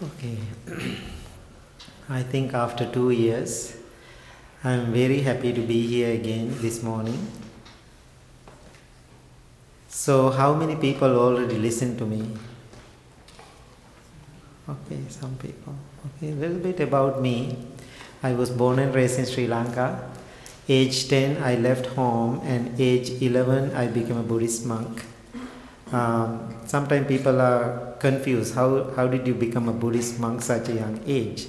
Okay. I think after two years, I'm very happy to be here again this morning. So, how many people already listened to me? Okay, some people. Okay, a little bit about me. I was born and raised in Sri Lanka. Age 10, I left home, and age 11, I became a Buddhist monk. Um, sometimes people are confused. How, how did you become a Buddhist monk such a young age?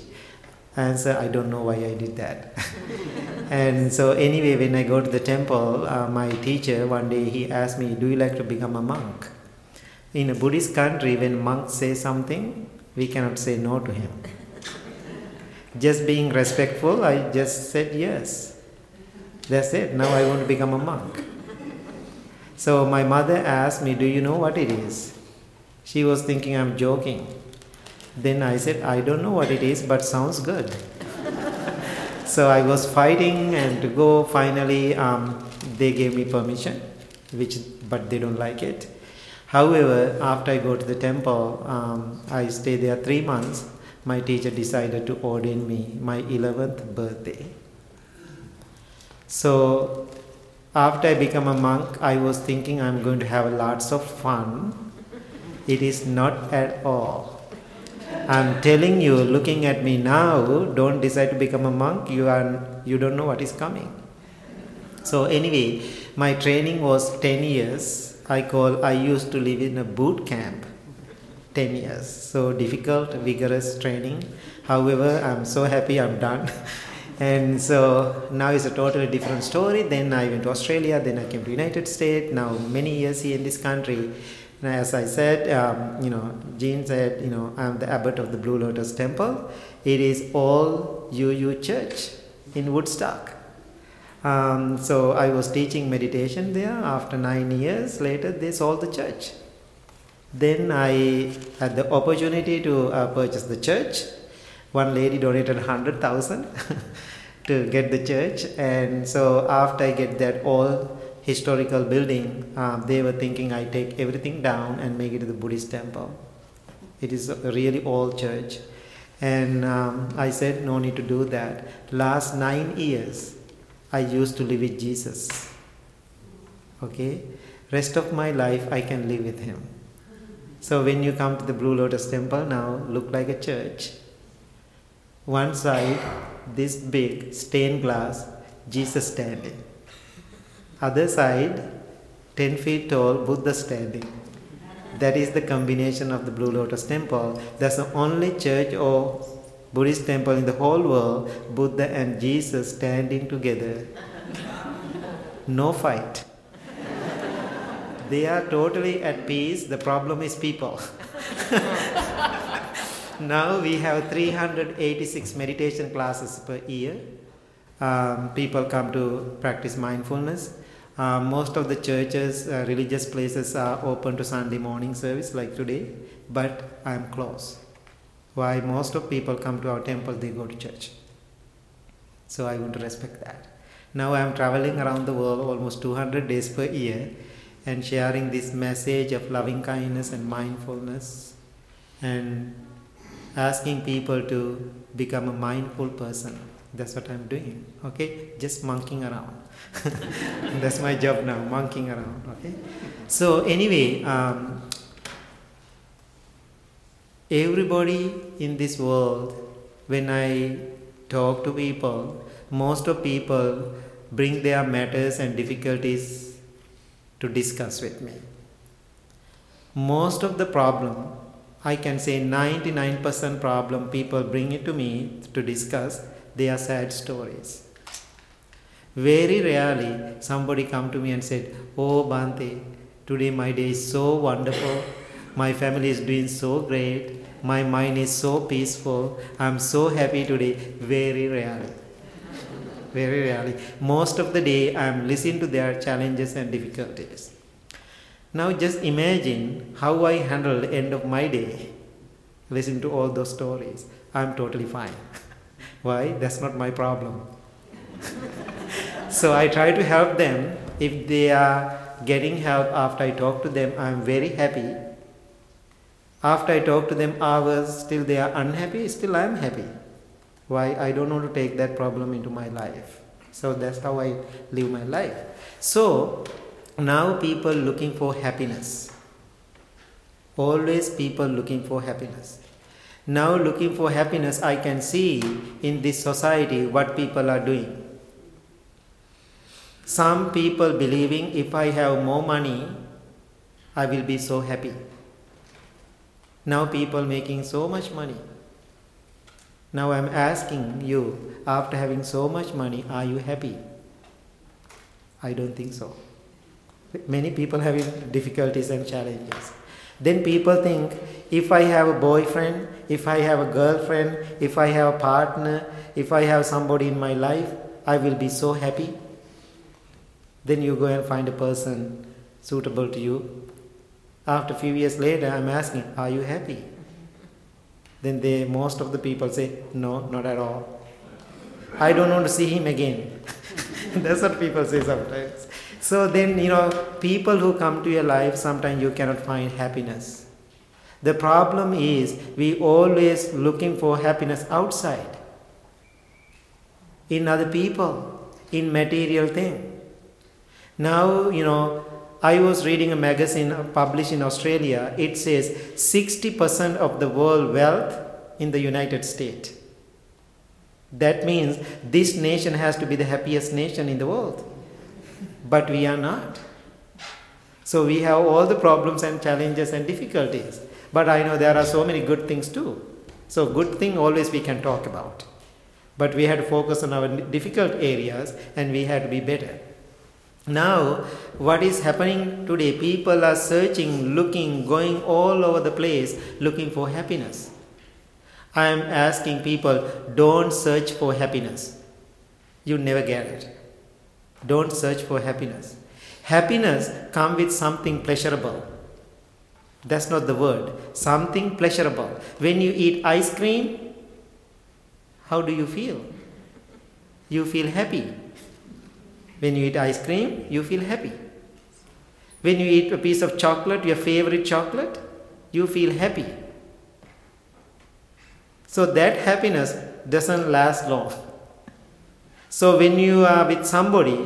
Answer: I don't know why I did that. and so anyway, when I go to the temple, uh, my teacher one day he asked me, "Do you like to become a monk?" In a Buddhist country, when monks say something, we cannot say no to him. just being respectful, I just said yes. That's it. Now I want to become a monk. So my mother asked me, Do you know what it is? She was thinking I'm joking. Then I said, I don't know what it is, but sounds good. so I was fighting and to go. Finally, um, they gave me permission, which but they don't like it. However, after I go to the temple, um, I stay there three months. My teacher decided to ordain me my 11th birthday. So after I become a monk, I was thinking I'm going to have lots of fun. It is not at all. I'm telling you, looking at me now, don't decide to become a monk. You are you don't know what is coming. So anyway, my training was 10 years. I call I used to live in a boot camp. 10 years. So difficult, vigorous training. However, I'm so happy I'm done. and so now it's a totally different story. Then i went to australia then i came to united states. Now many years here in this country. And as i said um, you know jean said you know i'm the abbot of the blue lotus temple. It is all uu church in woodstock. Um, so i was teaching meditation there. After nine years later they sold the church. Then i had the opportunity to uh, purchase the church. One lady donated 100000 to get the church. And so after i get that old historical building um, they were thinking i take everything down and make it the buddhist temple. It is a really old church. And um, i said no need to do that. Last nine years i used to live with jesus. Okay? Rest of my life i can live with him. So when you come to the blue lotus temple now look like a church one side, this big stained glass, Jesus standing. Other side, 10 feet tall, Buddha standing. That is the combination of the Blue Lotus Temple. That's the only church or Buddhist temple in the whole world, Buddha and Jesus standing together. No fight. They are totally at peace. The problem is people. now we have 386 meditation classes per year. Um, people come to practice mindfulness. Uh, most of the churches, uh, religious places are open to Sunday morning service like today, but I am closed. Why most of people come to our temple, they go to church. So I want to respect that. Now I am traveling around the world almost 200 days per year and sharing this message of loving kindness and mindfulness and asking people to become a mindful person. That's what I'm doing. Okay, just monkeying around. That's my job now, monkeying around. Okay. So anyway, um, everybody in this world, when I talk to people, most of people bring their matters and difficulties to discuss with me. Most of the problem I can say 99% problem people bring it to me to discuss, they are sad stories. Very rarely somebody come to me and said, Oh Bhante, today my day is so wonderful. My family is doing so great. My mind is so peaceful. I'm so happy today. Very rarely. Very rarely. Most of the day I'm listening to their challenges and difficulties. Now just imagine how I handle the end of my day. Listen to all those stories. I'm totally fine. Why? That's not my problem. so I try to help them. If they are getting help after I talk to them, I'm very happy. After I talk to them hours, still they are unhappy, still I am happy. Why? I don't want to take that problem into my life. So that's how I live my life. So now people looking for happiness. Always people looking for happiness. Now looking for happiness, I can see in this society what people are doing. Some people believing if I have more money, I will be so happy. Now people making so much money. Now I'm asking you, after having so much money, are you happy? I don't think so. Many people having difficulties and challenges. Then people think if I have a boyfriend, if I have a girlfriend, if I have a partner, if I have somebody in my life, I will be so happy. Then you go and find a person suitable to you. After a few years later, I'm asking, Are you happy? Then they, most of the people say, No, not at all. I don't want to see him again. That's what people say sometimes. So then, you know, people who come to your life, sometimes you cannot find happiness. The problem is we always looking for happiness outside, in other people, in material thing. Now, you know, I was reading a magazine published in Australia. It says 60% of the world wealth in the United States. That means this nation has to be the happiest nation in the world. But we are not. So we have all the problems and challenges and difficulties. But I know there are so many good things too. So good thing always we can talk about. But we had to focus on our difficult areas and we had to be better. Now, what is happening today? People are searching, looking, going all over the place looking for happiness. I am asking people don't search for happiness. You never get it. Don't search for happiness. Happiness comes with something pleasurable. That's not the word. Something pleasurable. When you eat ice cream, how do you feel? You feel happy. When you eat ice cream, you feel happy. When you eat a piece of chocolate, your favorite chocolate, you feel happy. So that happiness doesn't last long. So when you are with somebody,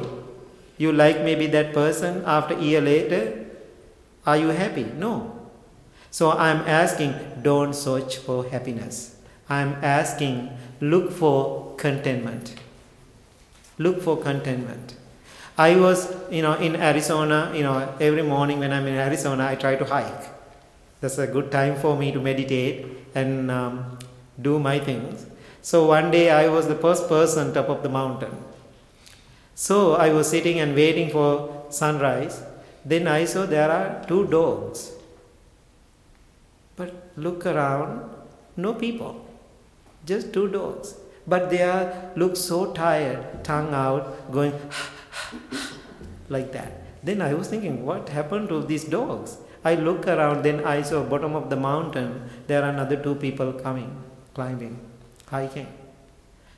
you like maybe that person after a year later, are you happy? No. So I'm asking, don't search for happiness. I'm asking, look for contentment. Look for contentment. I was, you know, in Arizona, you know, every morning when I'm in Arizona, I try to hike. That's a good time for me to meditate and um, do my things. So one day I was the first person top of the mountain. So I was sitting and waiting for sunrise. Then I saw there are two dogs. But look around, no people. Just two dogs. But they are look so tired, tongue out, going like that. Then I was thinking, what happened to these dogs? I look around, then I saw bottom of the mountain, there are another two people coming, climbing, hiking.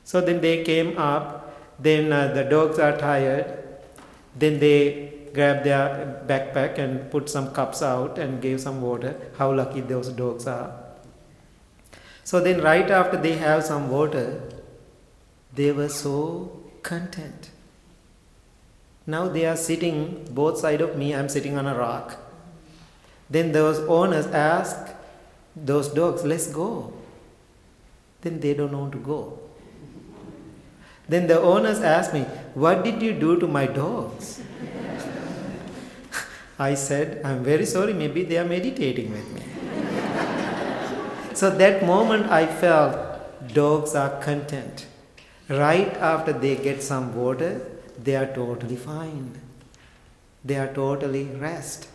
So then they came up, then uh, the dogs are tired, then they grab their backpack and put some cups out and gave some water. How lucky those dogs are. So then right after they have some water, they were so content. Now they are sitting both side of me, I'm sitting on a rock. Then those owners ask those dogs, let's go. Then they don't want to go. Then the owners ask me, What did you do to my dogs? I said, I'm very sorry, maybe they are meditating with me. so that moment I felt dogs are content. Right after they get some water, they are totally fine. They are totally rest.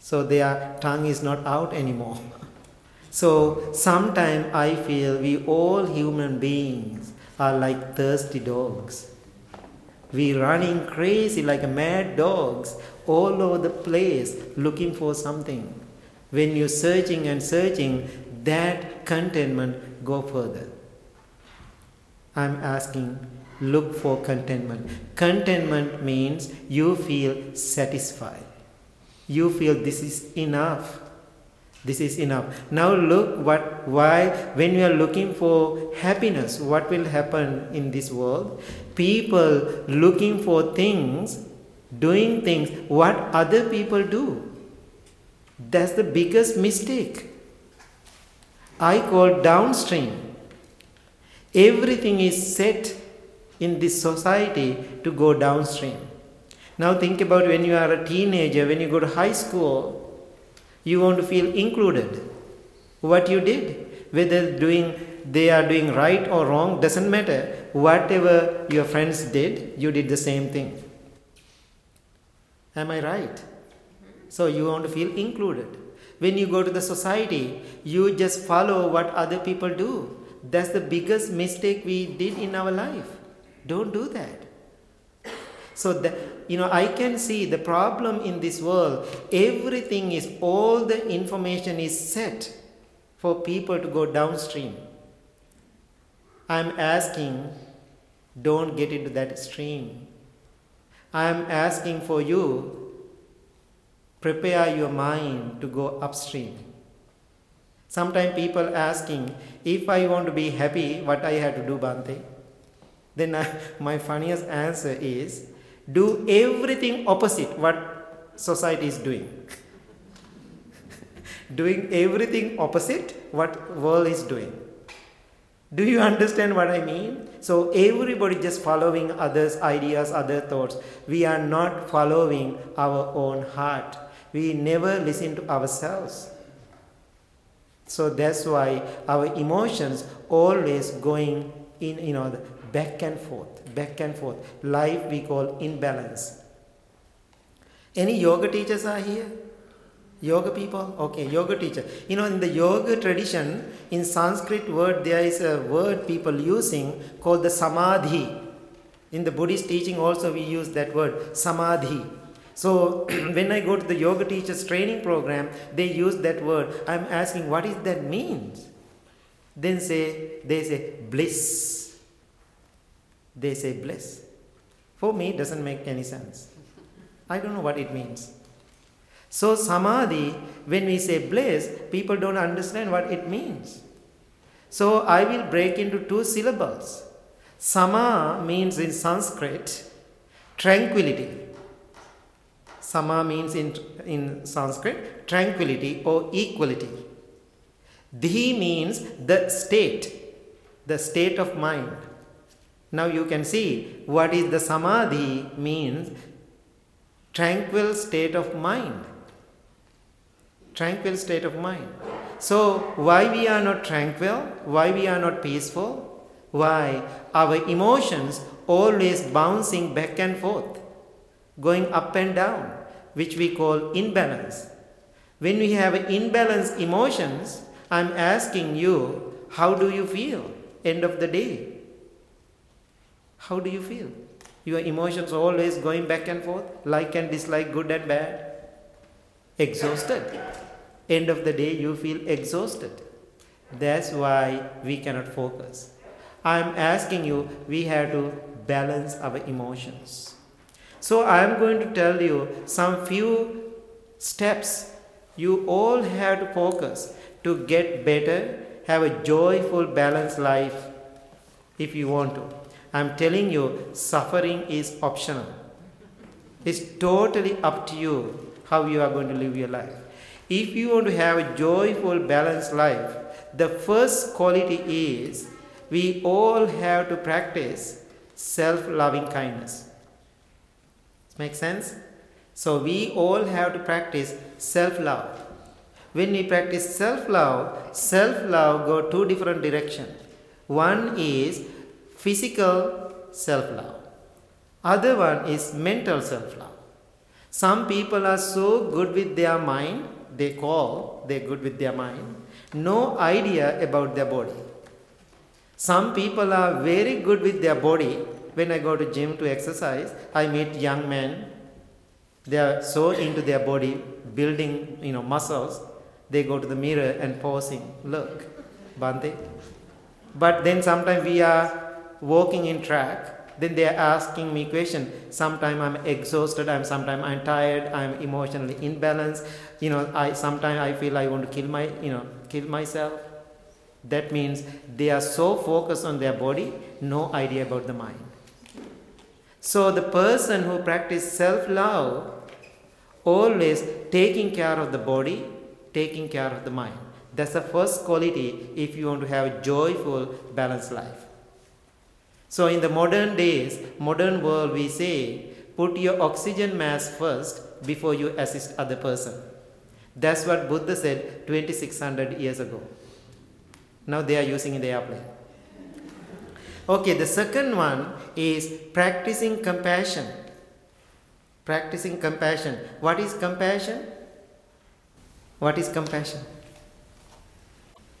So their tongue is not out anymore. So sometimes I feel we all human beings are like thirsty dogs. We running crazy like mad dogs all over the place looking for something. When you're searching and searching, that contentment go further. I'm asking look for contentment. Contentment means you feel satisfied. You feel this is enough. This is enough. Now look what why when we are looking for happiness, what will happen in this world? People looking for things, doing things what other people do. That's the biggest mistake. I call downstream. Everything is set in this society to go downstream. Now think about when you are a teenager, when you go to high school, you want to feel included. What you did, whether doing they are doing right or wrong, doesn't matter. Whatever your friends did, you did the same thing. Am I right? So you want to feel included. When you go to the society, you just follow what other people do. That's the biggest mistake we did in our life. Don't do that. So that you know, I can see the problem in this world. Everything is all the information is set for people to go downstream. I'm asking, don't get into that stream. I'm asking for you, prepare your mind to go upstream. Sometimes people asking, if I want to be happy, what I have to do, Bhante? Then I, my funniest answer is, do everything opposite what society is doing. doing everything opposite what world is doing. Do you understand what I mean? So everybody just following others' ideas, other thoughts. We are not following our own heart. We never listen to ourselves. So that's why our emotions always going in you know back and forth back and forth. Life we call imbalance. Any yoga teachers are here? Yoga people? Okay, yoga teacher. You know, in the yoga tradition, in Sanskrit word, there is a word people using called the samadhi. In the Buddhist teaching also we use that word, samadhi. So when I go to the yoga teachers training program, they use that word. I'm asking, what is that mean? Then say, they say bliss they say bliss. For me, it doesn't make any sense. I don't know what it means. So, samadhi, when we say bliss, people don't understand what it means. So, I will break into two syllables. Sama means in Sanskrit tranquility. Sama means in, in Sanskrit tranquility or equality. Dhi means the state, the state of mind. Now you can see what is the samadhi means tranquil state of mind. Tranquil state of mind. So why we are not tranquil? Why we are not peaceful? Why our emotions always bouncing back and forth, going up and down, which we call imbalance. When we have imbalanced emotions, I'm asking you, how do you feel end of the day? How do you feel? Your emotions always going back and forth, like and dislike, good and bad. Exhausted. End of the day, you feel exhausted. That's why we cannot focus. I'm asking you, we have to balance our emotions. So I'm going to tell you some few steps you all have to focus to get better, have a joyful, balanced life if you want to. I'm telling you, suffering is optional. It's totally up to you how you are going to live your life. If you want to have a joyful, balanced life, the first quality is we all have to practice self loving kindness. Make sense? So we all have to practice self love. When we practice self love, self love go two different directions. One is physical self love. Other one is mental self love. Some people are so good with their mind, they call they're good with their mind, no idea about their body. Some people are very good with their body. When I go to gym to exercise, I meet young men. They are so into their body, building you know muscles. They go to the mirror and posing, look, Bhante. But then sometimes we are walking in track then they are asking me question. Sometimes i'm exhausted i'm sometimes i'm tired i'm emotionally imbalanced. You know i sometimes i feel i want to kill my you know kill myself. That means they are so focused on their body no idea about the mind. So the person who practice self love always taking care of the body taking care of the mind. That's the first quality if you want to have a joyful balanced life so in the modern days, modern world, we say, put your oxygen mask first before you assist other person. That's what Buddha said 2600 years ago. Now they are using in the airplane. Okay, the second one is practicing compassion. Practicing compassion. What is compassion? What is compassion?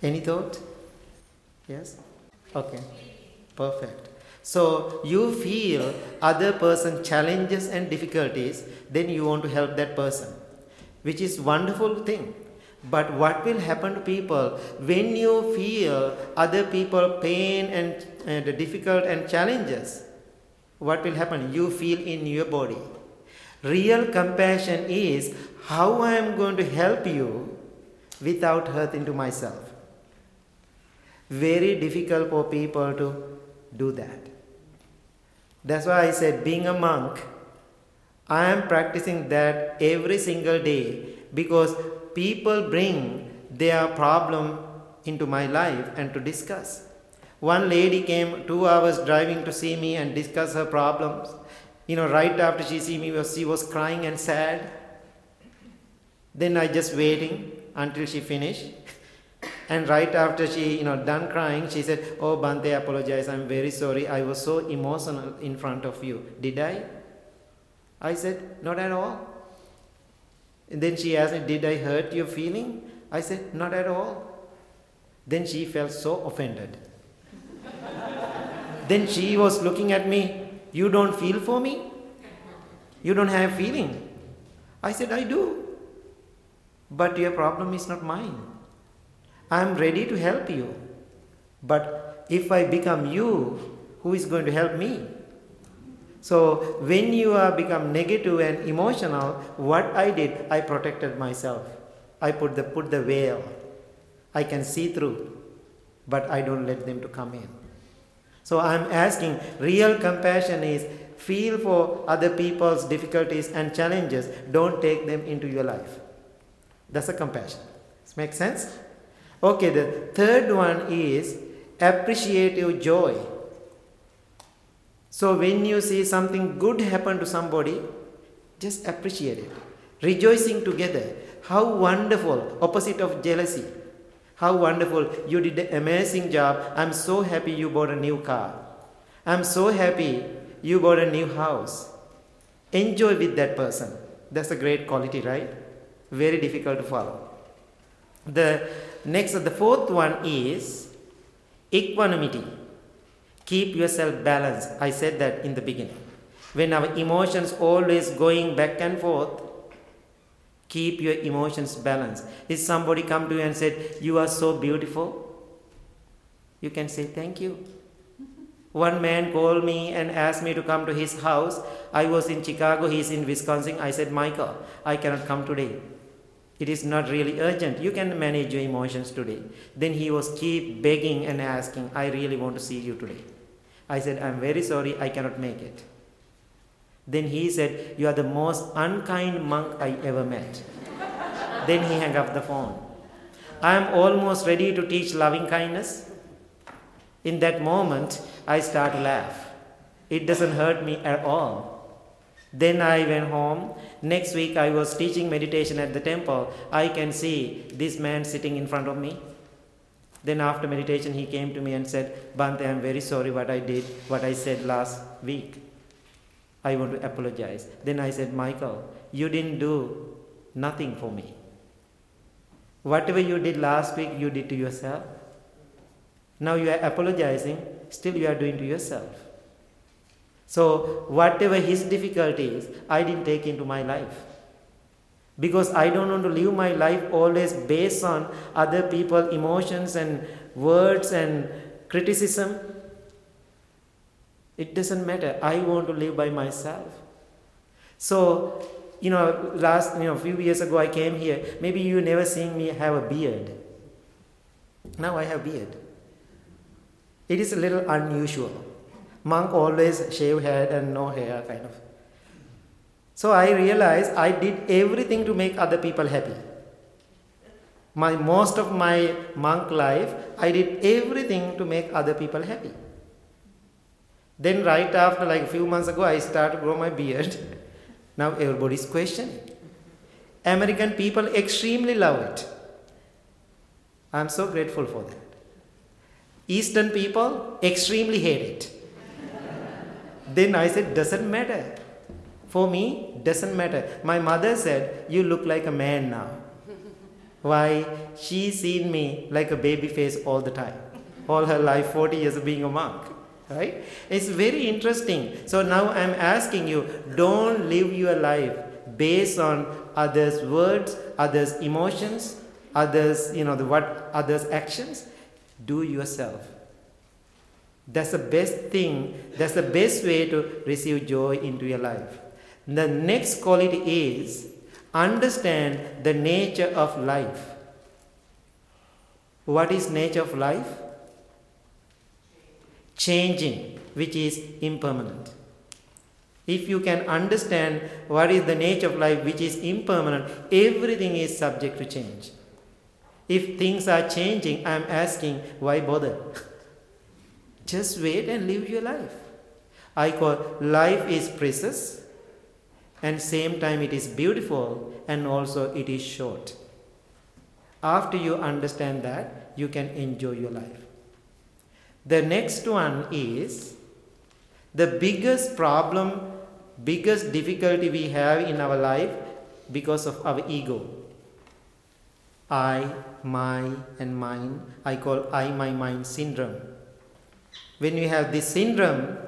Any thought? Yes? Okay. Perfect. So you feel other person challenges and difficulties, then you want to help that person, which is wonderful thing. But what will happen to people when you feel other people pain and, and difficult and challenges? What will happen? You feel in your body. Real compassion is how I am going to help you without hurting to myself. Very difficult for people to do that. That's why I said, being a monk, I am practicing that every single day because people bring their problem into my life and to discuss. One lady came two hours driving to see me and discuss her problems. You know, right after she see me, she was crying and sad. Then I just waiting until she finished. And right after she, you know, done crying, she said, "Oh, Bhante, apologize. I'm very sorry. I was so emotional in front of you. Did I?" I said, "Not at all." And then she asked me, "Did I hurt your feeling?" I said, "Not at all." Then she felt so offended. then she was looking at me, "You don't feel for me? You don't have feeling?" I said, "I do." But your problem is not mine. I am ready to help you. But if I become you, who is going to help me? So when you are become negative and emotional, what I did, I protected myself. I put the put the veil. I can see through, but I don't let them to come in. So I'm asking, real compassion is feel for other people's difficulties and challenges. Don't take them into your life. That's a compassion. Does it make sense? Okay, the third one is appreciative joy. So when you see something good happen to somebody, just appreciate it. Rejoicing together. How wonderful, opposite of jealousy. How wonderful, you did an amazing job. I'm so happy you bought a new car. I'm so happy you bought a new house. Enjoy with that person. That's a great quality, right? Very difficult to follow. The Next, the fourth one is equanimity. Keep yourself balanced. I said that in the beginning. When our emotions always going back and forth, keep your emotions balanced. If somebody come to you and said, "You are so beautiful," you can say, "Thank you." One man called me and asked me to come to his house. I was in Chicago, he's in Wisconsin. I said, Michael, I cannot come today it is not really urgent. You can manage your emotions today. Then he was keep begging and asking i really want to see you today. I said i'm very sorry. I cannot make it. Then he said you are the most unkind monk i ever met. Then he hung up the phone. I am almost ready to teach loving kindness. In that moment i start to laugh. It doesn't hurt me at all then I went home. Next week I was teaching meditation at the temple. I can see this man sitting in front of me. Then after meditation he came to me and said, Bhante, I'm very sorry what I did, what I said last week. I want to apologize. Then I said, Michael, you didn't do nothing for me. Whatever you did last week, you did to yourself. Now you are apologizing, still you are doing to yourself. So, whatever his difficulties, I didn't take into my life. Because I don't want to live my life always based on other people's emotions and words and criticism. It doesn't matter. I want to live by myself. So, you know, last, you know, few years ago I came here. Maybe you never seen me have a beard. Now I have beard. It is a little unusual. Monk always shave head and no hair, kind of. So I realized I did everything to make other people happy. My most of my monk life, I did everything to make other people happy. Then right after, like a few months ago, I started to grow my beard. now everybody's questioning. American people extremely love it. I'm so grateful for that. Eastern people extremely hate it. Then I said, doesn't matter. For me, doesn't matter. My mother said, you look like a man now. Why? She seen me like a baby face all the time. All her life, 40 years of being a monk. Right? It's very interesting. So now I'm asking you, don't live your life based on others' words, others' emotions, others, you know, the what others' actions. Do yourself. That's the best thing, that's the best way to receive joy into your life. The next quality is understand the nature of life. What is nature of life? Changing, which is impermanent. If you can understand what is the nature of life, which is impermanent, everything is subject to change. If things are changing, I am asking, why bother? Just wait and live your life. I call life is precious and same time it is beautiful and also it is short. After you understand that, you can enjoy your life. The next one is the biggest problem, biggest difficulty we have in our life because of our ego. I, my, and mine. I call I, my, mine syndrome. When we have this syndrome,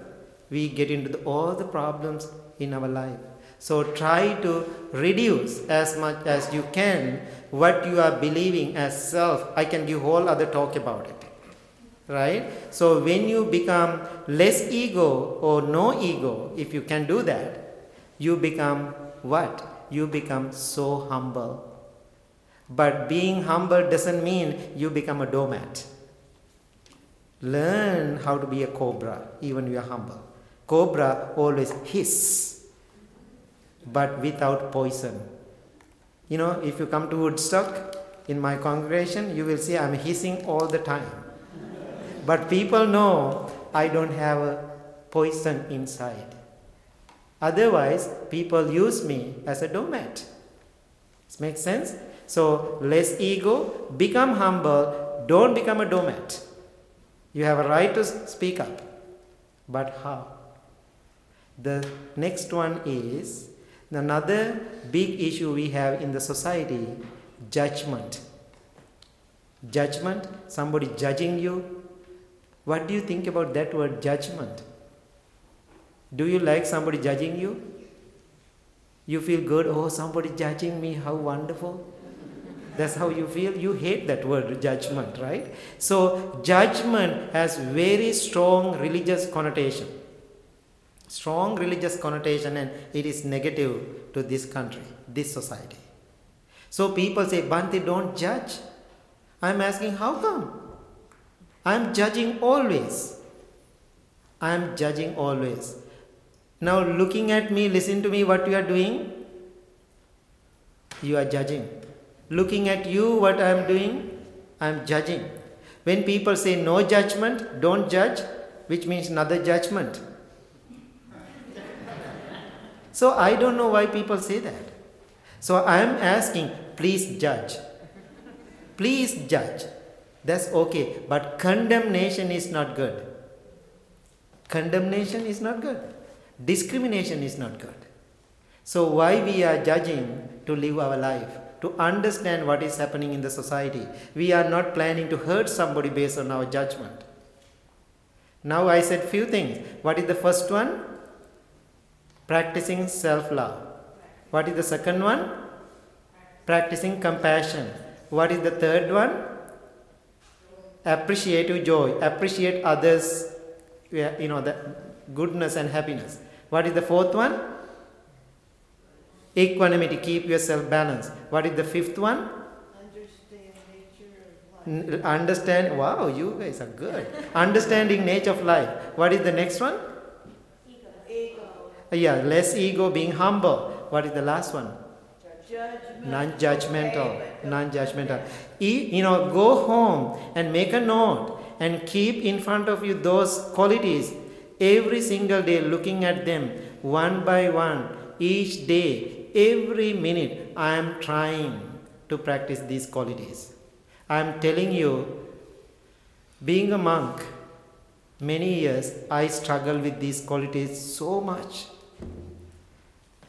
we get into the, all the problems in our life. So try to reduce as much as you can what you are believing as self. I can give whole other talk about it. Right? So when you become less ego or no ego, if you can do that, you become what? You become so humble. But being humble doesn't mean you become a doormat. Learn how to be a cobra, even you are humble. Cobra always hiss but without poison. You know, if you come to Woodstock in my congregation, you will see I'm hissing all the time. But people know I don't have a poison inside. Otherwise, people use me as a doormat. This makes sense? So, less ego, become humble, don't become a doormat. You have a right to speak up. But how? The next one is Another big issue we have in the society judgment. Judgment, somebody judging you. What do you think about that word judgment? Do you like somebody judging you? You feel good, oh, somebody judging me, how wonderful. That's how you feel. You hate that word judgment, right? So, judgment has very strong religious connotation strong religious connotation and it is negative to this country, this society. So people say, Bhante, don't judge. I'm asking, how come? I'm judging always. I'm judging always. Now, looking at me, listen to me, what you are doing, you are judging. Looking at you, what I am doing, I am judging. When people say no judgment, don't judge, which means another judgment. So I don't know why people say that. So I am asking, please judge. Please judge. That's okay. But condemnation is not good. Condemnation is not good. Discrimination is not good. So why we are judging to live our life? To understand what is happening in the society. We are not planning to hurt somebody based on our judgment. Now I said few things. What is the first one? Practicing self love. What is the second one? Practicing compassion. What is the third one? Appreciative joy. Appreciate others, you know, the goodness and happiness. What is the fourth one? Equanimity, keep yourself balanced. What is the fifth one? understand nature of life. Understand, wow you guys are good. Understanding nature of life. What is the next one? Ego. Yeah less ego being humble. What is the last one? Judgment non-judgmental non-judgmental E- you know go home and make a note and keep in front of you those qualities. Every single day looking at them one by one each day every minute i am trying to practice these qualities i am telling you being a monk many years i struggle with these qualities so much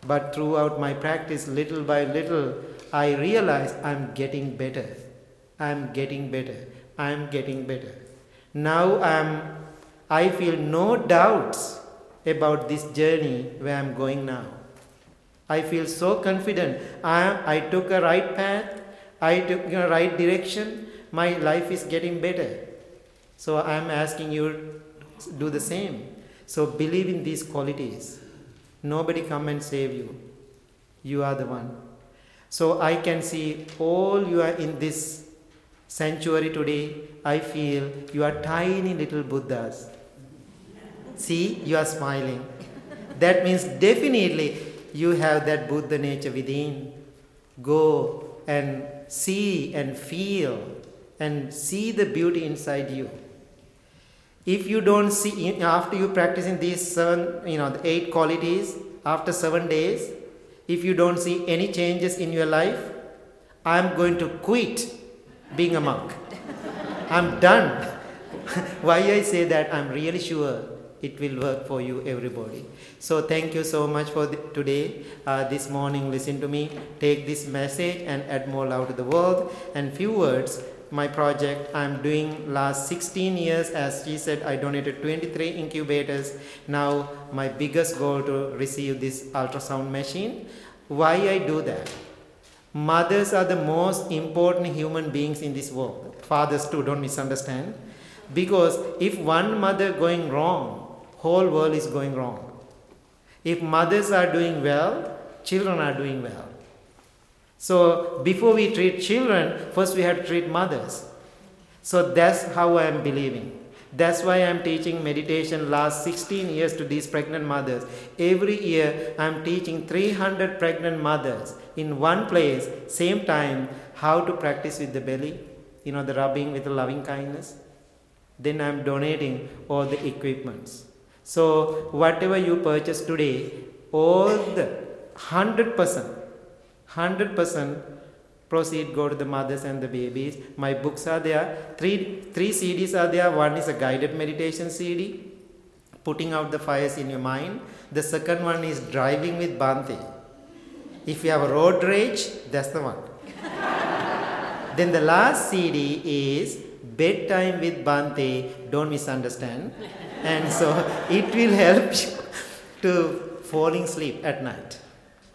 but throughout my practice, little by little, I realize I'm getting better. I'm getting better. I'm getting better. Now I'm, I feel no doubts about this journey where I'm going now. I feel so confident. I, I took a right path. I took a right direction. My life is getting better. So I'm asking you do the same. So believe in these qualities. Nobody come and save you. You are the one. So I can see all you are in this sanctuary today. I feel you are tiny little Buddhas. See, you are smiling. That means definitely you have that Buddha nature within. Go and see and feel and see the beauty inside you. If you don't see, after you practicing these seven, you know, the eight qualities, after seven days, if you don't see any changes in your life, I'm going to quit being a monk. I'm done. Why I say that, I'm really sure it will work for you, everybody. So, thank you so much for the, today. Uh, this morning, listen to me. Take this message and add more love to the world. And few words my project i'm doing last 16 years as she said i donated 23 incubators now my biggest goal to receive this ultrasound machine why i do that mothers are the most important human beings in this world fathers too don't misunderstand because if one mother going wrong whole world is going wrong if mothers are doing well children are doing well so before we treat children, first we have to treat mothers. So that's how I am believing. That's why I'm teaching meditation last 16 years to these pregnant mothers. Every year I'm teaching 300 pregnant mothers in one place, same time, how to practice with the belly, you know, the rubbing with the loving kindness. Then I'm donating all the equipments. So whatever you purchase today, all the 100% 100% proceed go to the mothers and the babies. My books are there. Three three cds are there. One is a guided meditation cd putting out the fires in your mind. The second one is driving with bhante. If you have a road rage that's the one. Then the last cd is bedtime with bhante. Don't misunderstand and so it will help you to falling sleep at night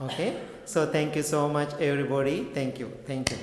okay so thank you so much, everybody. Thank you. Thank you.